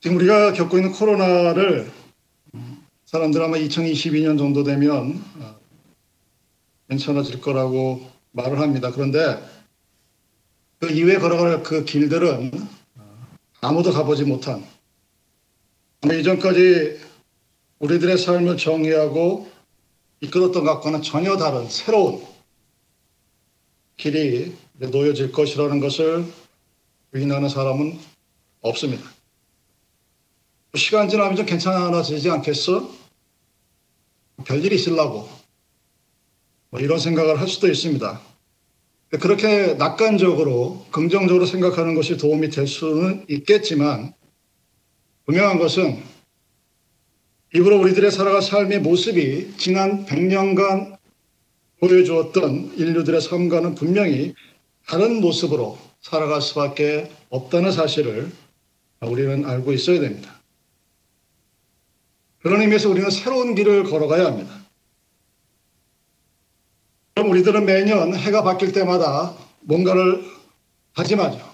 지금 우리가 겪고 있는 코로나를 사람들 아마 2022년 정도 되면 어, 괜찮아질 거라고 말을 합니다. 그런데 그 이후에 걸어갈 그 길들은 아무도 가보지 못한 이전까지 우리들의 삶을 정의하고 이끌었던 것과는 전혀 다른 새로운 길이 놓여질 것이라는 것을 부인하는 사람은 없습니다. 시간 지나면 좀 괜찮아지지 않겠어? 별일이 있으려고 뭐 이런 생각을 할 수도 있습니다. 그렇게 낙관적으로 긍정적으로 생각하는 것이 도움이 될 수는 있겠지만 분명한 것은 입으로 우리들의 살아갈 삶의 모습이 지난 100년간 보여주었던 인류들의 삶과는 분명히 다른 모습으로 살아갈 수밖에 없다는 사실을 우리는 알고 있어야 됩니다. 그런 의미에서 우리는 새로운 길을 걸어가야 합니다. 그럼 우리들은 매년 해가 바뀔 때마다 뭔가를 다짐하죠.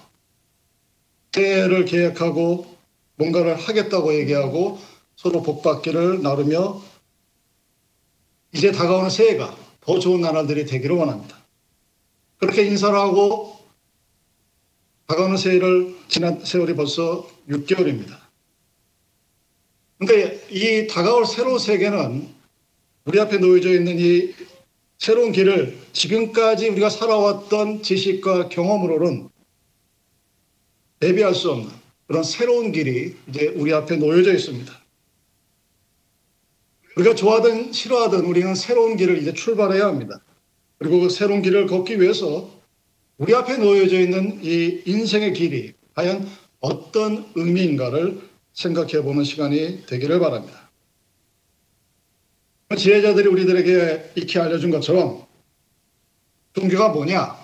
새해를 계획하고 뭔가를 하겠다고 얘기하고 서로 복받기를 나누며 이제 다가오는 새해가 더 좋은 나날들이 되기를 원합니다. 그렇게 인사를 하고 다가오는 새해를 지난 세월이 벌써 6개월입니다. 그러니까 이 다가올 새로운 세계는 우리 앞에 놓여져 있는 이 새로운 길을 지금까지 우리가 살아왔던 지식과 경험으로는 대비할 수 없는 그런 새로운 길이 이제 우리 앞에 놓여져 있습니다. 우리가 좋아하든 싫어하든 우리는 새로운 길을 이제 출발해야 합니다. 그리고 그 새로운 길을 걷기 위해서 우리 앞에 놓여져 있는 이 인생의 길이 과연 어떤 의미인가를 생각해 보는 시간이 되기를 바랍니다. 지혜자들이 우리들에게 익히 알려준 것처럼 종교가 뭐냐?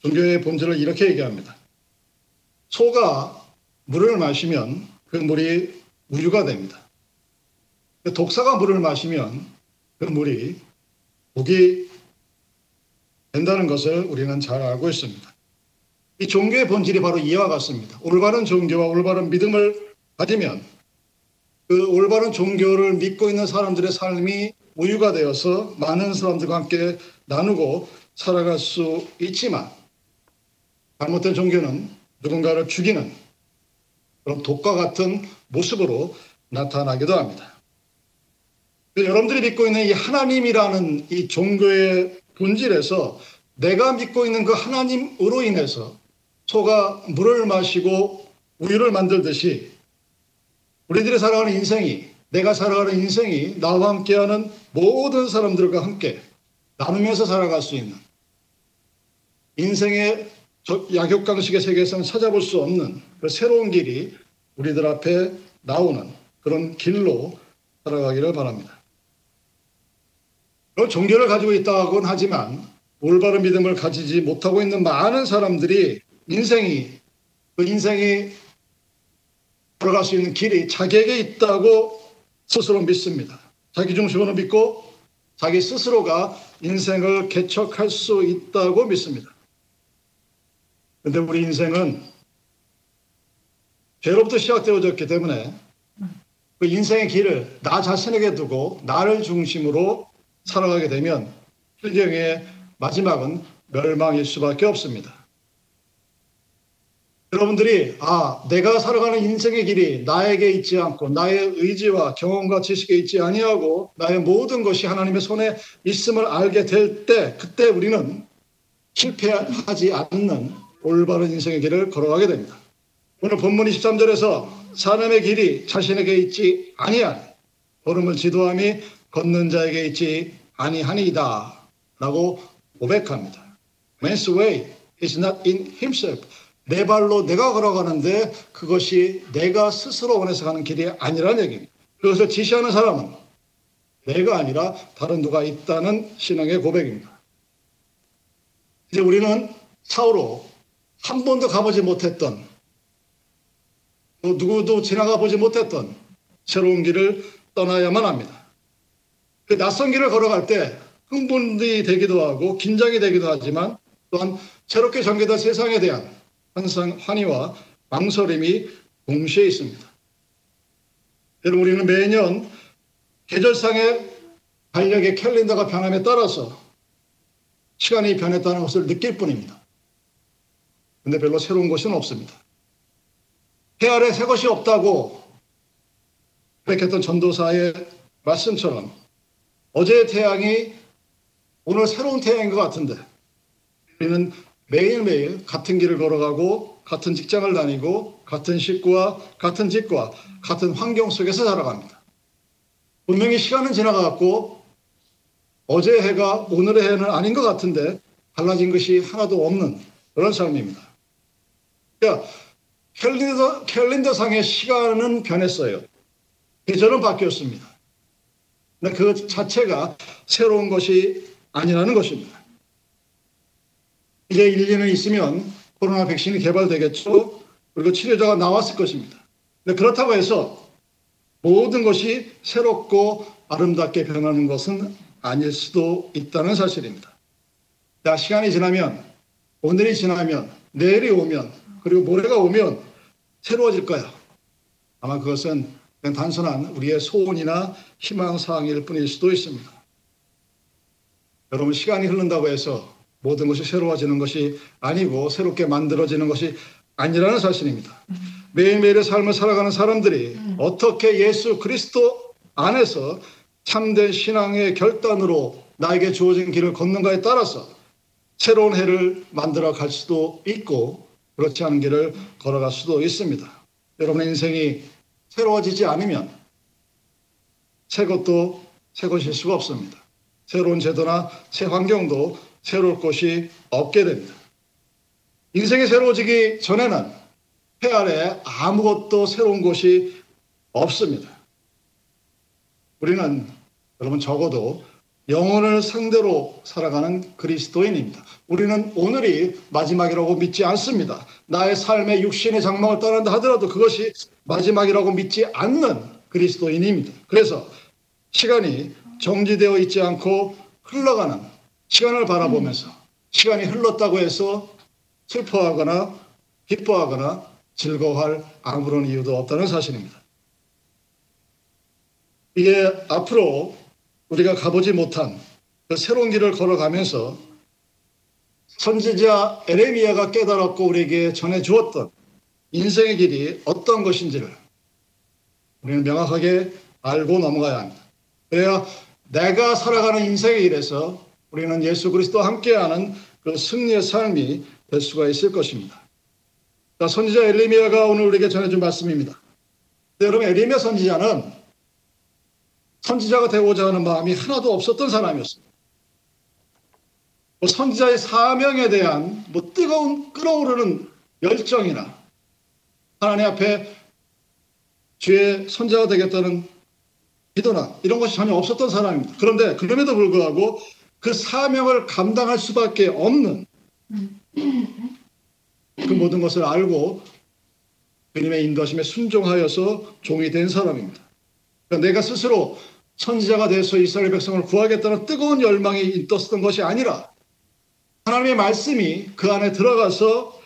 종교의 본질을 이렇게 얘기합니다. 소가 물을 마시면 그 물이 우유가 됩니다. 독사가 물을 마시면 그 물이 독이 된다는 것을 우리는 잘 알고 있습니다. 이 종교의 본질이 바로 이와 같습니다. 올바른 종교와 올바른 믿음을 가지면 그 올바른 종교를 믿고 있는 사람들의 삶이 우유가 되어서 많은 사람들과 함께 나누고 살아갈 수 있지만 잘못된 종교는 누군가를 죽이는 그런 독과 같은 모습으로 나타나기도 합니다. 여러분들이 믿고 있는 이 하나님이라는 이 종교의 본질에서 내가 믿고 있는 그 하나님으로 인해서 소가 물을 마시고 우유를 만들듯이 우리들이 살아가는 인생이 내가 살아가는 인생이 나와 함께하는 모든 사람들과 함께 나누면서 살아갈 수 있는 인생의 약육강식의 세계에서는 찾아볼 수 없는 그 새로운 길이 우리들 앞에 나오는 그런 길로 살아가기를 바랍니다. 종교를 가지고 있다고는 하지만 올바른 믿음을 가지지 못하고 있는 많은 사람들이 인생이 그 인생이 들어갈 수 있는 길이 자기에게 있다고 스스로 믿습니다. 자기 중심으로 믿고 자기 스스로가 인생을 개척할 수 있다고 믿습니다. 그런데 우리 인생은 죄로부터 시작되어졌기 때문에 그 인생의 길을 나 자신에게 두고 나를 중심으로 살아가게 되면 필경의 마지막은 멸망일 수밖에 없습니다. 여러분들이 아 내가 살아가는 인생의 길이 나에게 있지 않고 나의 의지와 경험과 지식에 있지 아니하고 나의 모든 것이 하나님의 손에 있음을 알게 될 때 그때 우리는 실패하지 않는 올바른 인생의 길을 걸어가게 됩니다. 오늘 본문 23절에서 사람의 길이 자신에게 있지 아니하니 걸음을 지도함이 걷는 자에게 있지 아니하니이다 라고 고백합니다. Man's way is not in himself. 내 발로 내가 걸어가는데 그것이 내가 스스로 원해서 가는 길이 아니라는 얘기입니다. 그것을 지시하는 사람은 내가 아니라 다른 누가 있다는 신앙의 고백입니다. 이제 우리는 차후로 한 번도 가보지 못했던 또 누구도 지나가 보지 못했던 새로운 길을 떠나야만 합니다. 그 낯선 길을 걸어갈 때 흥분이 되기도 하고 긴장이 되기도 하지만 또한 새롭게 전개된 세상에 대한 항상 환희와 망설임이 동시에 있습니다. 여러분 우리는 매년 계절상의 달력의 캘린더가 변함에 따라서 시간이 변했다는 것을 느낄 뿐입니다. 근데 별로 새로운 것은 없습니다. 해 아래 새 것이 없다고 고백했던 전도사의 말씀처럼 어제의 태양이 오늘 새로운 태양인 것 같은데 우리는 매일매일 같은 길을 걸어가고 같은 직장을 다니고 같은 식구와 같은 집과 같은 환경 속에서 살아갑니다. 분명히 시간은 지나갔고 어제 해가 오늘의 해는 아닌 것 같은데 달라진 것이 하나도 없는 그런 삶입니다. 그러니까 캘린더, 캘린더상의 시간은 변했어요. 계절은 바뀌었습니다. 그 자체가 새로운 것이 아니라는 것입니다. 이제 1, 2년 있으면 코로나 백신이 개발되겠죠. 그리고 치료자가 나왔을 것입니다. 근데 그렇다고 해서 모든 것이 새롭고 아름답게 변하는 것은 아닐 수도 있다는 사실입니다. 자, 시간이 지나면, 오늘이 지나면, 내일이 오면, 그리고 모레가 오면 새로워질 거야. 아마 그것은 그냥 단순한 우리의 소원이나 희망사항일 뿐일 수도 있습니다. 여러분, 시간이 흐른다고 해서 모든 것이 새로워지는 것이 아니고 새롭게 만들어지는 것이 아니라는 사실입니다. 매일매일의 삶을 살아가는 사람들이 어떻게 예수 그리스도 안에서 참된 신앙의 결단으로 나에게 주어진 길을 걷는가에 따라서 새로운 해를 만들어 갈 수도 있고 그렇지 않은 길을 걸어갈 수도 있습니다. 여러분의 인생이 새로워지지 않으면 새 것도 새 것일 수가 없습니다. 새로운 제도나 새 환경도 새로울 것이 없게 됩니다. 인생이 새로워지기 전에는 해 아래 아무것도 새로운 것이 없습니다. 우리는 여러분 적어도 영혼을 상대로 살아가는 그리스도인입니다. 우리는 오늘이 마지막이라고 믿지 않습니다. 나의 삶의 육신의 장막을 떠난다 하더라도 그것이 마지막이라고 믿지 않는 그리스도인입니다. 그래서 시간이 정지되어 있지 않고 흘러가는 시간을 바라보면서 시간이 흘렀다고 해서 슬퍼하거나 기뻐하거나 즐거워할 아무런 이유도 없다는 사실입니다. 이게 앞으로 우리가 가보지 못한 그 새로운 길을 걸어가면서 선지자 에레미야가 깨달았고 우리에게 전해 주었던 인생의 길이 어떤 것인지를 우리는 명확하게 알고 넘어가야 합니다. 그래야 내가 살아가는 인생의 길에서 우리는 예수 그리스도와 함께하는 그 승리의 삶이 될 수가 있을 것입니다. 자, 선지자 엘리미야가 오늘 우리에게 전해준 말씀입니다. 여러분, 엘리미야 선지자는 선지자가 되고자 하는 마음이 하나도 없었던 사람이었습니다. 뭐 선지자의 사명에 대한 뭐 뜨거운 끓어오르는 열정이나 하나님 앞에 주의 선자가 되겠다는 기도나 이런 것이 전혀 없었던 사람입니다. 그런데 그럼에도 불구하고 그 사명을 감당할 수밖에 없는 그 모든 것을 알고 주님의 인도하심에 순종하여서 종이 된 사람입니다. 그러니까 내가 스스로 선지자가 돼서 이스라엘 백성을 구하겠다는 뜨거운 열망이 있었던 것이 아니라 하나님의 말씀이 그 안에 들어가서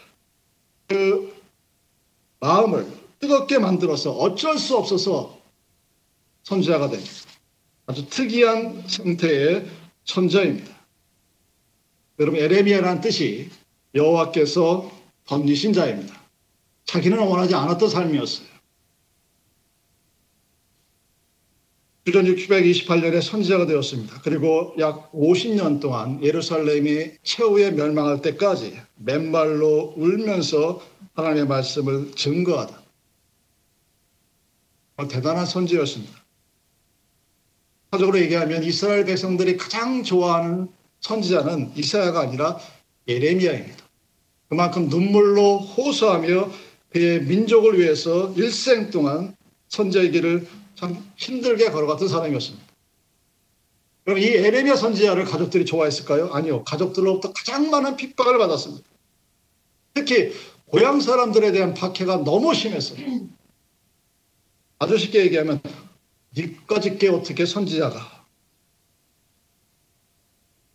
그 마음을 뜨겁게 만들어서 어쩔 수 없어서 선지자가 된 아주 특이한 상태의 천자입니다. 여러분 에레미야라는 뜻이 여호와께서 던지신 자입니다. 자기는 원하지 않았던 삶이었어요. 주전 628년에 선지자가 되었습니다. 그리고 약 50년 동안 예루살렘이 최후에 멸망할 때까지 맨발로 울면서 하나님의 말씀을 증거하다. 대단한 선지였습니다. 사적으로 얘기하면 이스라엘 백성들이 가장 좋아하는 선지자는 이사야가 아니라 예레미야입니다. 그만큼 눈물로 호소하며 그의 민족을 위해서 일생 동안 선지의 길을 참 힘들게 걸어갔던 사람이었습니다. 그럼 이 에레미야 선지자를 가족들이 좋아했을까요? 아니요. 가족들로부터 가장 많은 핍박을 받았습니다. 특히 고향 사람들에 대한 박해가 너무 심했어요. 아주 쉽게 얘기하면 니까짓게 어떻게 선지자가?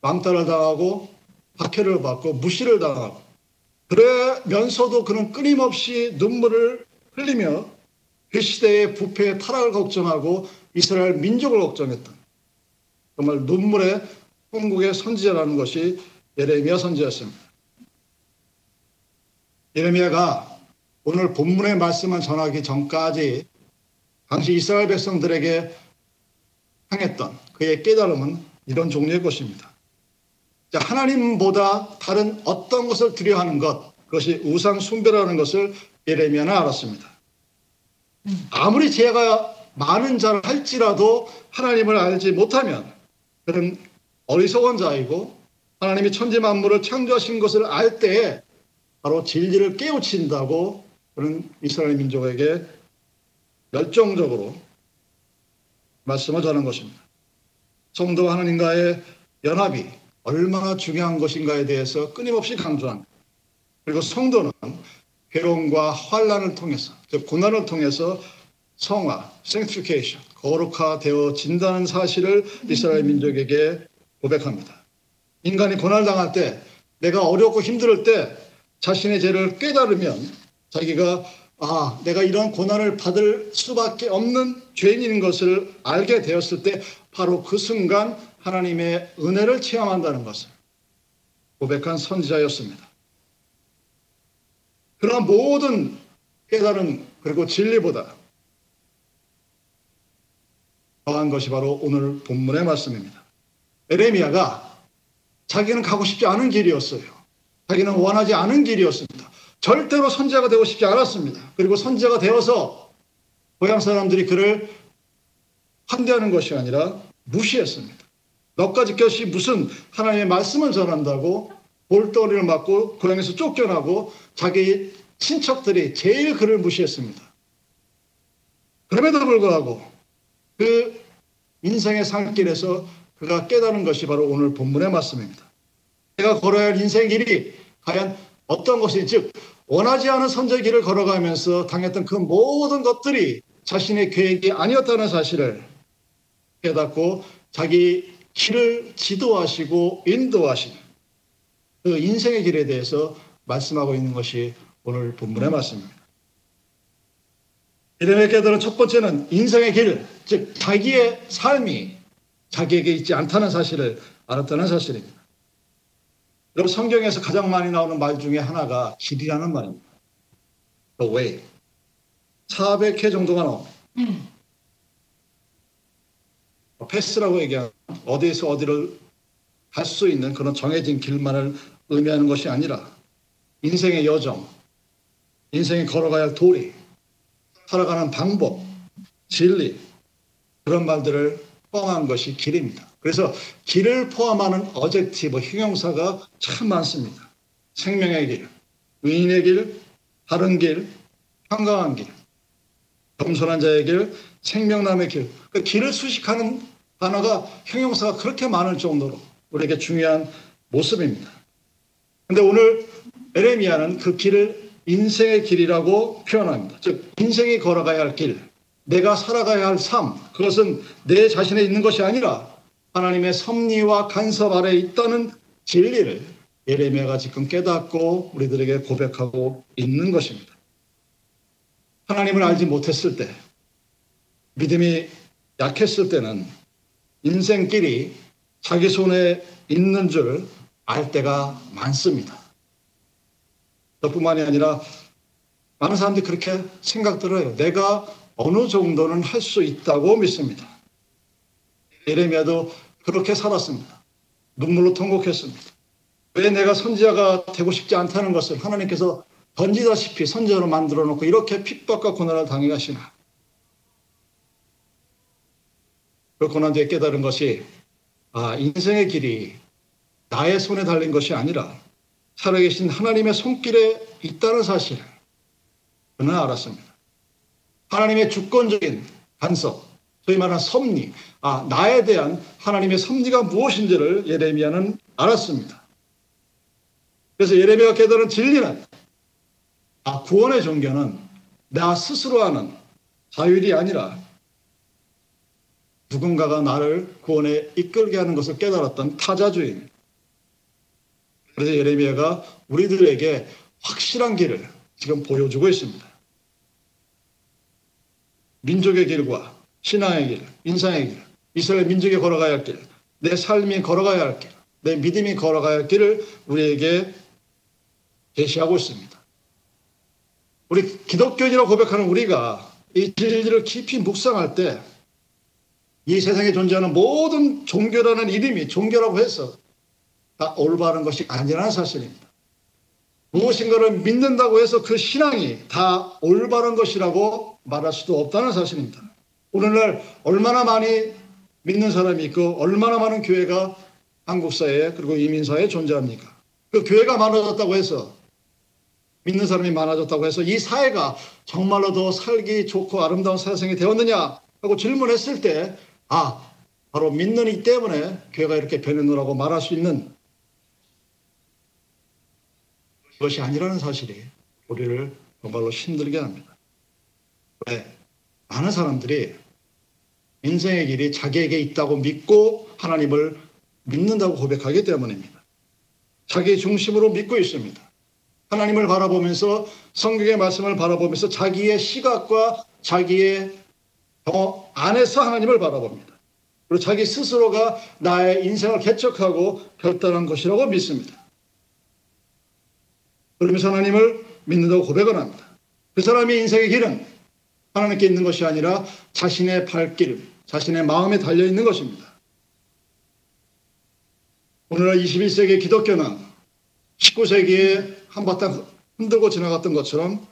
왕따를 당하고 박해를 받고 무시를 당하고. 그러면서도 그는 끊임없이 눈물을 흘리며 그 시대의 부패의 타락을 걱정하고 이스라엘 민족을 걱정했던 정말 눈물의 한국의 선지자라는 것이 예레미야 선지자였습니다. 예레미야가 오늘 본문의 말씀을 전하기 전까지 당시 이스라엘 백성들에게 향했던 그의 깨달음은 이런 종류의 것입니다. 하나님보다 다른 어떤 것을 두려워하는 것, 그것이 우상 숭배라는 것을 예레미야는 알았습니다. 아무리 죄가 많은 자를 할지라도 하나님을 알지 못하면 그는 어리석은 자이고 하나님이 천지 만물을 창조하신 것을 알 때에 바로 진리를 깨우친다고 그는 이스라엘 민족에게 열정적으로 말씀을 전한 것입니다. 성도 하나님과의 연합이 얼마나 중요한 것인가에 대해서 끊임없이 강조합니다. 그리고 성도는 괴로움과 환란을 통해서, 즉 고난을 통해서 성화, sanctification, 거룩화되어진다는 사실을 이스라엘 민족에게 고백합니다. 인간이 고난을 당할 때, 내가 어렵고 힘들 때 자신의 죄를 깨달으면 자기가 아, 내가 이런 고난을 받을 수밖에 없는 죄인인 것을 알게 되었을 때 바로 그 순간 하나님의 은혜를 체험한다는 것을 고백한 선지자였습니다. 그러나 모든 깨달음 그리고 진리보다 더한 것이 바로 오늘 본문의 말씀입니다. 에레미야가 자기는 가고 싶지 않은 길이었어요. 자기는 원하지 않은 길이었습니다. 절대로 선지자가 되고 싶지 않았습니다. 그리고 선지자가 되어서 고향 사람들이 그를 환대하는 것이 아니라 무시했습니다. 너까지 것이 무슨 하나님의 말씀을 전한다고 볼거리를 맞고 고향에서 쫓겨나고 자기 친척들이 제일 그를 무시했습니다. 그럼에도 불구하고 그 인생의 산길에서 그가 깨달은 것이 바로 오늘 본문의 말씀입니다. 내가 걸어야 할 인생 길이 과연 어떤 것이 즉 원하지 않은 선제 길을 걸어가면서 당했던 그 모든 것들이 자신의 계획이 아니었다는 사실을 깨닫고 자기 길을 지도하시고 인도하시는 그 인생의 길에 대해서 말씀하고 있는 것이 오늘 본문의 말씀입니다. 이름의 깨달은 첫 번째는 인생의 길, 즉 자기의 삶이 자기에게 있지 않다는 사실을 알았다는 사실입니다. 여러분 성경에서 가장 많이 나오는 말 중에 하나가 길이라는 말입니다. The way. 400회 정도가 나옵니다. 음. 패스라고 얘기하면 어디에서 어디를 갈 수 있는 그런 정해진 길만을 의미하는 것이 아니라 인생의 여정, 인생이 걸어가야 할 도리, 살아가는 방법, 진리 그런 말들을 포함한 것이 길입니다. 그래서 길을 포함하는 어젝티브, 형용사가 참 많습니다. 생명의 길, 의인의 길, 바른 길, 평강한 길, 겸손한 자의 길, 생명남의 길. 그 길을 수식하는 단어가 형용사가 그렇게 많을 정도로 우리에게 중요한 모습입니다. 근데 오늘 에레미야는 그 길을 인생의 길이라고 표현합니다. 즉, 인생이 걸어가야 할 길, 내가 살아가야 할 삶, 그것은 내 자신에 있는 것이 아니라 하나님의 섭리와 간섭 아래 있다는 진리를 예레미야가 지금 깨닫고 우리들에게 고백하고 있는 것입니다. 하나님을 알지 못했을 때, 믿음이 약했을 때는 인생길이 자기 손에 있는 줄 알 때가 많습니다. 저뿐만이 아니라 많은 사람들이 그렇게 생각들을 해요. 내가 어느 정도는 할 수 있다고 믿습니다. 예레미야도 그렇게 살았습니다. 눈물로 통곡했습니다. 왜 내가 선지자가 되고 싶지 않다는 것을 하나님께서 던지다시피 선지자로 만들어 놓고 이렇게 핍박과 고난을 당해 가시나. 그 고난 뒤에 깨달은 것이 아, 인생의 길이 나의 손에 달린 것이 아니라 살아계신 하나님의 손길에 있다는 사실을 그는 알았습니다. 하나님의 주권적인 간섭, 소위 말하는 섭리, 아, 나에 대한 하나님의 섭리가 무엇인지를 예레미야는 알았습니다. 그래서 예레미야가 깨달은 진리는 아, 구원의 종교는 나 스스로 하는 자율이 아니라 누군가가 나를 구원에 이끌게 하는 것을 깨달았던 타자주의. 그래서 예레미야가 우리들에게 확실한 길을 지금 보여주고 있습니다. 민족의 길과 신앙의 길, 인상의 길, 이스라엘 민족이 걸어가야 할 길, 내 삶이 걸어가야 할 길, 내 믿음이 걸어가야 할 길을 우리에게 제시하고 있습니다. 우리 기독교인이라고 고백하는 우리가 이 진리를 깊이 묵상할 때 이 세상에 존재하는 모든 종교라는 이름이 종교라고 해서 다 올바른 것이 아니라는 사실입니다. 무엇인가를 믿는다고 해서 그 신앙이 다 올바른 것이라고 말할 수도 없다는 사실입니다. 오늘날 얼마나 많이 믿는 사람이 있고 얼마나 많은 교회가 한국 사회에 그리고 이민 사회에 존재합니까? 그 교회가 많아졌다고 해서 믿는 사람이 많아졌다고 해서 이 사회가 정말로 더 살기 좋고 아름다운 세상이 되었느냐 하고 질문했을 때 아, 바로 믿는 이 때문에 교회가 이렇게 변했노라고 말할 수 있는 것이 아니라는 사실이 우리를 정말로 힘들게 합니다. 왜? 많은 사람들이 인생의 길이 자기에게 있다고 믿고 하나님을 믿는다고 고백하기 때문입니다. 자기 중심으로 믿고 있습니다. 하나님을 바라보면서 성경의 말씀을 바라보면서 자기의 시각과 자기의 경험 안에서 하나님을 바라봅니다. 그리고 자기 스스로가 나의 인생을 개척하고 결단한 것이라고 믿습니다. 그러면서 하나님을 믿는다고 고백을 합니다. 그 사람의 인생의 길은 하나님께 있는 것이 아니라 자신의 발길, 자신의 마음에 달려 있는 것입니다. 오늘날 21세기 기독교는 19세기에 한바탕 흔들고 지나갔던 것처럼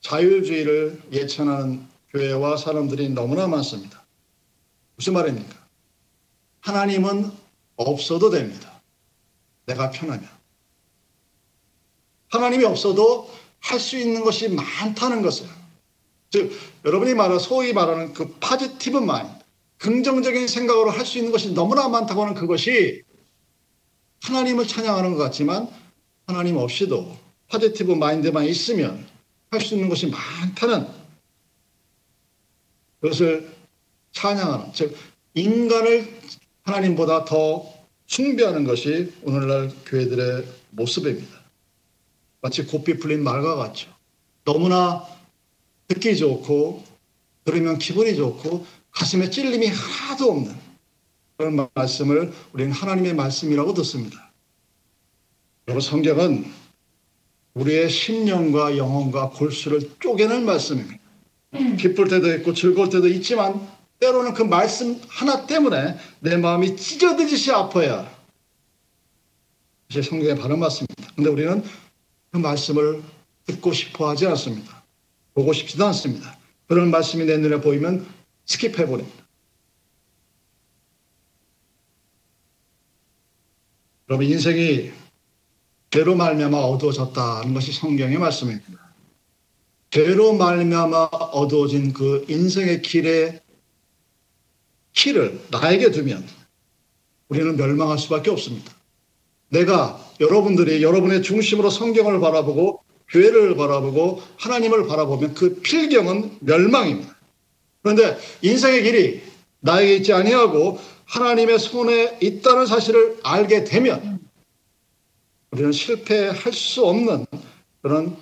자율주의를 예찬하는 교회와 사람들이 너무나 많습니다. 무슨 말입니까? 하나님은 없어도 됩니다. 내가 편하면. 하나님이 없어도 할 수 있는 것이 많다는 것을. 즉, 여러분이 말하는, 소위 말하는 그 파지티브 마인, 긍정적인 생각으로 할 수 있는 것이 너무나 많다고 하는 그것이 하나님을 찬양하는 것 같지만 하나님 없이도 파지티브 마인드만 있으면 할 수 있는 것이 많다는 그것을 찬양하는, 즉, 인간을 하나님보다 더 숭배하는 것이 오늘날 교회들의 모습입니다. 마치 고삐 풀린 말과 같죠. 너무나 듣기 좋고 들으면 기분이 좋고 가슴에 찔림이 하나도 없는 그런 말씀을 우리는 하나님의 말씀이라고 듣습니다. 여러분 성경은 우리의 심령과 영혼과 골수를 쪼개는 말씀입니다. 기쁠 때도 있고 즐거울 때도 있지만 때로는 그 말씀 하나 때문에 내 마음이 찢어지듯이 아파야 이제 성경의 바른 말씀입니다. 근데 우리는 그 말씀을 듣고 싶어 하지 않습니다. 보고 싶지도 않습니다. 그런 말씀이 내 눈에 보이면 skip해 버립니다. 여러분 인생이 죄로 말미암아 어두워졌다는 것이 성경의 말씀입니다. 죄로 말미암아 어두워진 그 인생의 길에 키를 나에게 두면 우리는 멸망할 수밖에 없습니다. 내가 여러분들이 여러분의 중심으로 성경을 바라보고 교회를 바라보고 하나님을 바라보면 그 필경은 멸망입니다. 그런데 인생의 길이 나에게 있지 아니하고 하나님의 손에 있다는 사실을 알게 되면 우리는 실패할 수 없는 그런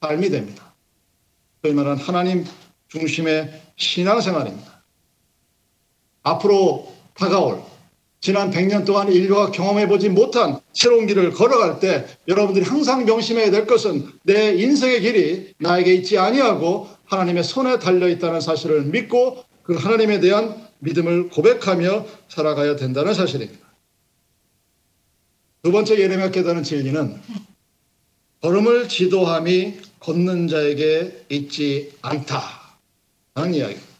삶이 됩니다. 소위 말하는 하나님 중심의 신앙생활입니다. 앞으로 다가올 지난 100년 동안 인류가 경험해보지 못한 새로운 길을 걸어갈 때 여러분들이 항상 명심해야 될 것은 내 인생의 길이 나에게 있지 아니하고 하나님의 손에 달려 있다는 사실을 믿고 그 하나님에 대한 믿음을 고백하며 살아가야 된다는 사실입니다. 두 번째 예레미야 깨달은 진리는 걸음을 지도함이 걷는 자에게 있지 않다라는 이야기입니다.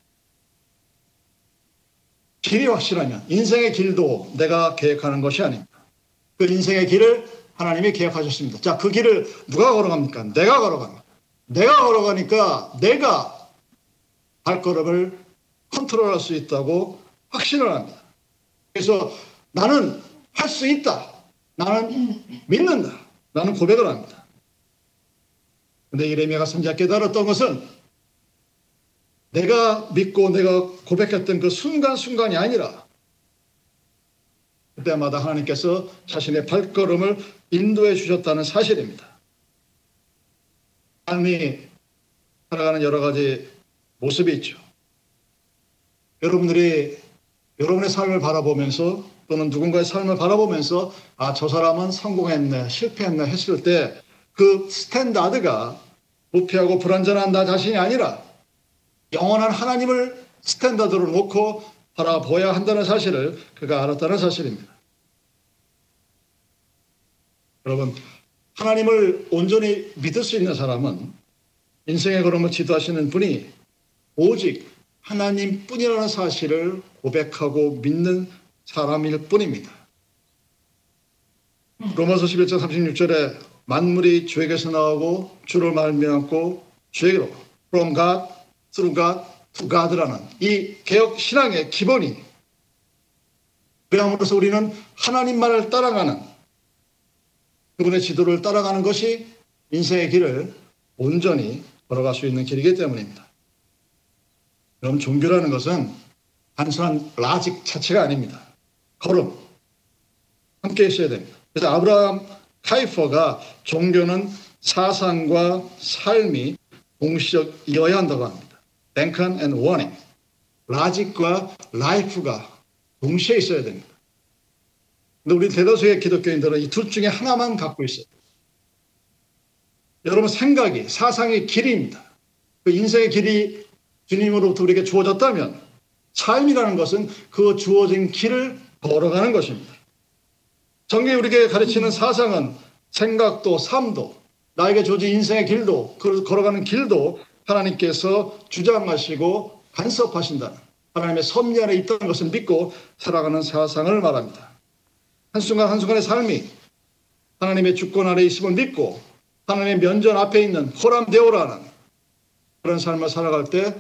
길이 확실하면 인생의 길도 내가 계획하는 것이 아닙니다. 그 인생의 길을 하나님이 계획하셨습니다. 자, 그 길을 누가 걸어갑니까? 내가 걸어갑니다. 내가 걸어가니까 내가 발걸음을 컨트롤할 수 있다고 확신을 합니다. 그래서 나는 할 수 있다. 나는 믿는다. 나는 고백을 합니다. 근데 이레미야가 선지자 깨달았던 것은 내가 믿고 내가 고백했던 그 순간순간이 아니라 그때마다 하나님께서 자신의 발걸음을 인도해 주셨다는 사실입니다. 삶이 살아가는 여러 가지 모습이 있죠. 여러분들이 여러분의 삶을 바라보면서 또는 누군가의 삶을 바라보면서 아, 저 사람은 성공했네, 실패했네 했을 때 그 standard가 부패하고 불완전한 나 자신이 아니라 영원한 하나님을 standard로 놓고 바라보아야 한다는 사실을 그가 알았다는 사실입니다. 여러분, 하나님을 온전히 믿을 수 있는 사람은 인생의 걸음을 지도하시는 분이 오직 하나님 뿐이라는 사실을 고백하고 믿는 사람일 뿐입니다. 로마서 11장 36절에 만물이 주에게서 나오고 주를 말미암고 주에게로 from God, through to God라는 이 개혁 신앙의 기본이 그함으로써 우리는 하나님만을 따라가는 그분의 지도를 따라가는 것이 인생의 길을 온전히 걸어갈 수 있는 길이기 때문입니다. 그럼 종교라는 것은 단순한 라직 자체가 아닙니다. 걸음. 함께 있어야 됩니다. 그래서 아브라함 카이퍼가 종교는 사상과 삶이 동시적이어야 한다고 합니다. 랭컨 앤 워닝. logic과 life가 동시에 있어야 됩니다. 근데 우리 대다수의 기독교인들은 이 둘 중에 하나만 갖고 있어요. 여러분 생각이 사상의 길이입니다. 그 인생의 길이 주님으로부터 우리에게 주어졌다면 삶이라는 것은 그 주어진 길을 걸어가는 것입니다. 성경이 우리에게 가르치는 사상은 생각도 삶도 나에게 주어진 인생의 길도 그 걸어가는 길도 하나님께서 주장하시고 간섭하신다는 하나님의 섭리 안에 있다는 것을 믿고 살아가는 사상을 말합니다. 한순간 한순간의 삶이 하나님의 주권 아래 있음을 믿고 하나님의 면전 앞에 있는 호람되오라는 그런 삶을 살아갈 때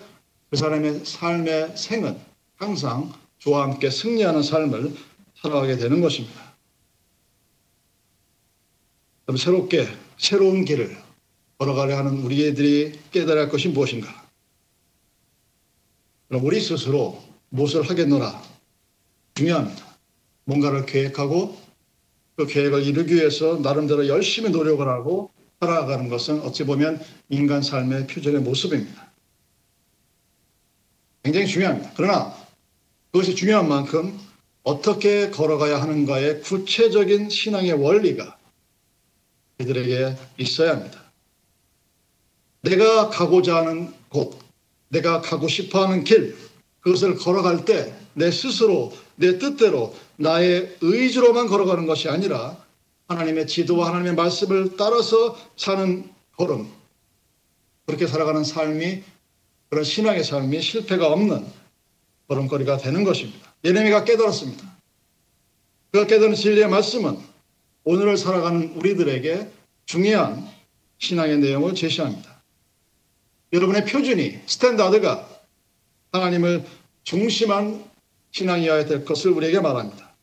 그 사람의 삶의 생은 항상 주와 함께 승리하는 삶을 살아가게 되는 것입니다. 새롭게 새로운 길을 걸어가려 하는 우리들이 깨달을 것이 무엇인가? 그럼 우리 스스로 무엇을 하겠노라? 중요합니다. 뭔가를 계획하고 그 계획을 이루기 위해서 나름대로 열심히 노력을 하고 살아가는 것은 어찌 보면 인간 삶의 표준의 모습입니다. 굉장히 중요합니다. 그러나 그것이 중요한 만큼 어떻게 걸어가야 하는가의 구체적인 신앙의 원리가 이들에게 있어야 합니다. 내가 가고자 하는 곳, 내가 가고 싶어 하는 길, 그것을 걸어갈 때 내 스스로, 내 뜻대로, 나의 의지로만 걸어가는 것이 아니라 하나님의 지도와 하나님의 말씀을 따라서 사는 걸음, 그렇게 살아가는 삶이 그런 신앙의 삶이 실패가 없는 걸음걸이가 되는 것입니다. 예레미야가 깨달았습니다. 그가 깨달은 진리의 말씀은 오늘을 살아가는 우리들에게 중요한 신앙의 내용을 제시합니다. 여러분의 표준이 standard가 하나님을 중심한 신앙이어야 될 것을 우리에게 말합니다.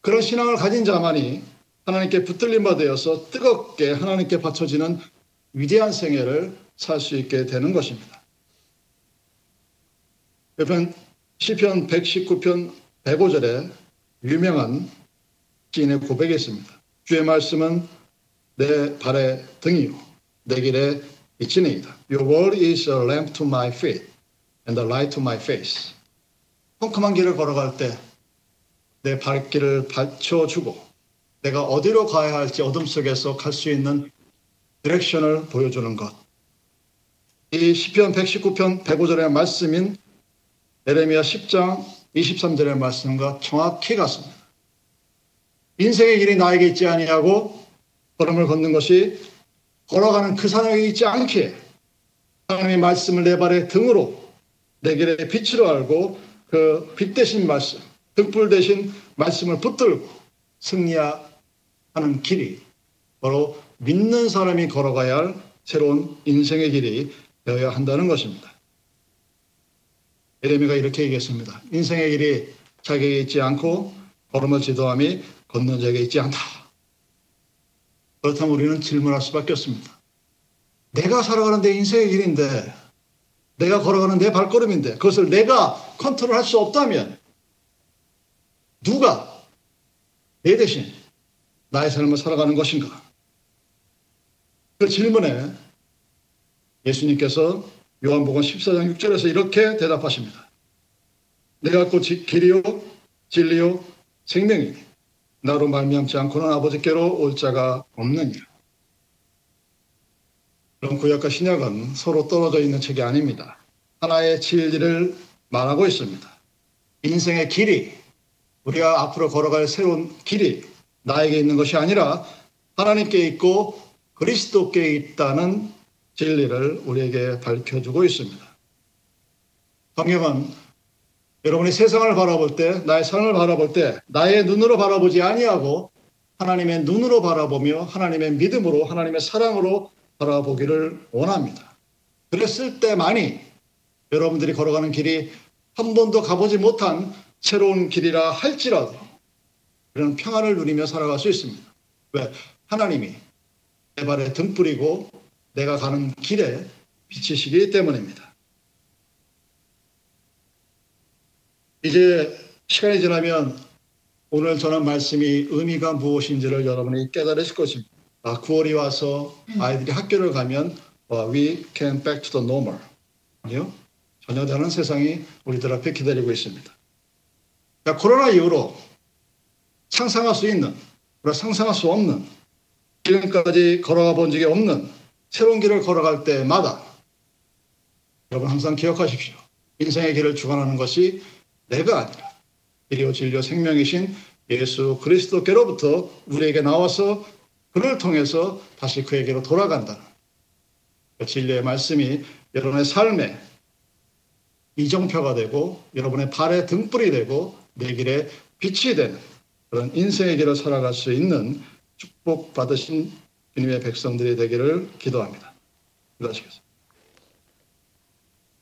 그런 신앙을 가진 자만이 하나님께 붙들림 받아서 뜨겁게 하나님께 바쳐지는 위대한 생애를 살 수 있게 되는 것입니다. 옆편 시편 119편 105절에 유명한 시인의 고백이 있습니다. 주의 말씀은 내 발의 등이요 내 길의 빛이니이다. Your word is a lamp to my feet and a light to my face. 컴컴한 길을 걸어갈 때 내 발길을 받쳐주고 내가 어디로 가야 할지 어둠 속에서 갈 수 있는 디렉션을 보여주는 것. 이 시편 119편 105절의 말씀인 에레미야 10장 23절의 말씀과 정확히 같습니다. 인생의 길이 나에게 있지 아니하고 걸음을 걷는 것이 걸어가는 그 사람에게 있지 않게 하나님의 말씀을 내 발의 등으로 내 길의 빛으로 알고 그 빛 대신 말씀, 등불 대신 말씀을 붙들고 승리하는 길이 바로 믿는 사람이 걸어가야 할 새로운 인생의 길이 되어야 한다는 것입니다. 에레미가 이렇게 얘기했습니다. 인생의 길이 자기에게 있지 않고 걸음을 지도함이 걷는 자에게 있지 않다. 그렇다면 우리는 질문할 수밖에 없습니다. 내가 살아가는 내 인생의 길인데, 내가 걸어가는 내 발걸음인데, 그것을 내가 컨트롤할 수 없다면, 누가 내 대신 나의 삶을 살아가는 것인가? 그 질문에 예수님께서 요한복음 14장 6절에서 이렇게 대답하십니다. 내가 곧 지- 길이요 진리요 생명이니 나로 말미암지 않고는 아버지께로 올 자가 없느니라. 그럼 구약과 신약은 서로 떨어져 있는 책이 아닙니다. 하나의 진리를 말하고 있습니다. 인생의 길이, 우리가 앞으로 걸어갈 새로운 길이 나에게 있는 것이 아니라 하나님께 있고 그리스도께 있다는 진리를 우리에게 밝혀주고 있습니다. 성경은 여러분이 세상을 바라볼 때, 나의 삶을 바라볼 때, 나의 눈으로 바라보지 아니하고 하나님의 눈으로 바라보며 하나님의 믿음으로 하나님의 사랑으로 바라보기를 원합니다. 그랬을 때만이 여러분들이 걸어가는 길이 한 번도 가보지 못한 새로운 길이라 할지라도 그런 평안을 누리며 살아갈 수 있습니다. 왜? 하나님이 내 발에 등불이고 내가 가는 길에 비치시기 때문입니다. 이제 시간이 지나면 오늘 전한 말씀이 의미가 무엇인지를 여러분이 깨달으실 것입니다. 아, 9월이 와서 아이들이 학교를 가면 어, we can back to the normal. 아니요. 전혀 다른 세상이 우리들 앞에 기다리고 있습니다. 자, 코로나 이후로 상상할 수 있는, 그러나 상상할 수 없는, 지금까지 걸어가 본 적이 없는 새로운 길을 걸어갈 때마다 여러분 항상 기억하십시오. 인생의 길을 주관하는 것이 내가 아니라 길이요 진리요 생명이신 예수 그리스도께로부터 우리에게 나와서 그를 통해서 다시 그에게로 돌아간다는 그 진리의 말씀이 여러분의 삶에 이정표가 되고 여러분의 발에 등불이 되고 내 길에 빛이 되는 그런 인생의 길을 살아갈 수 있는 축복 받으신 주님의 백성들이 되기를 기도합니다. 기도하시겠습니다.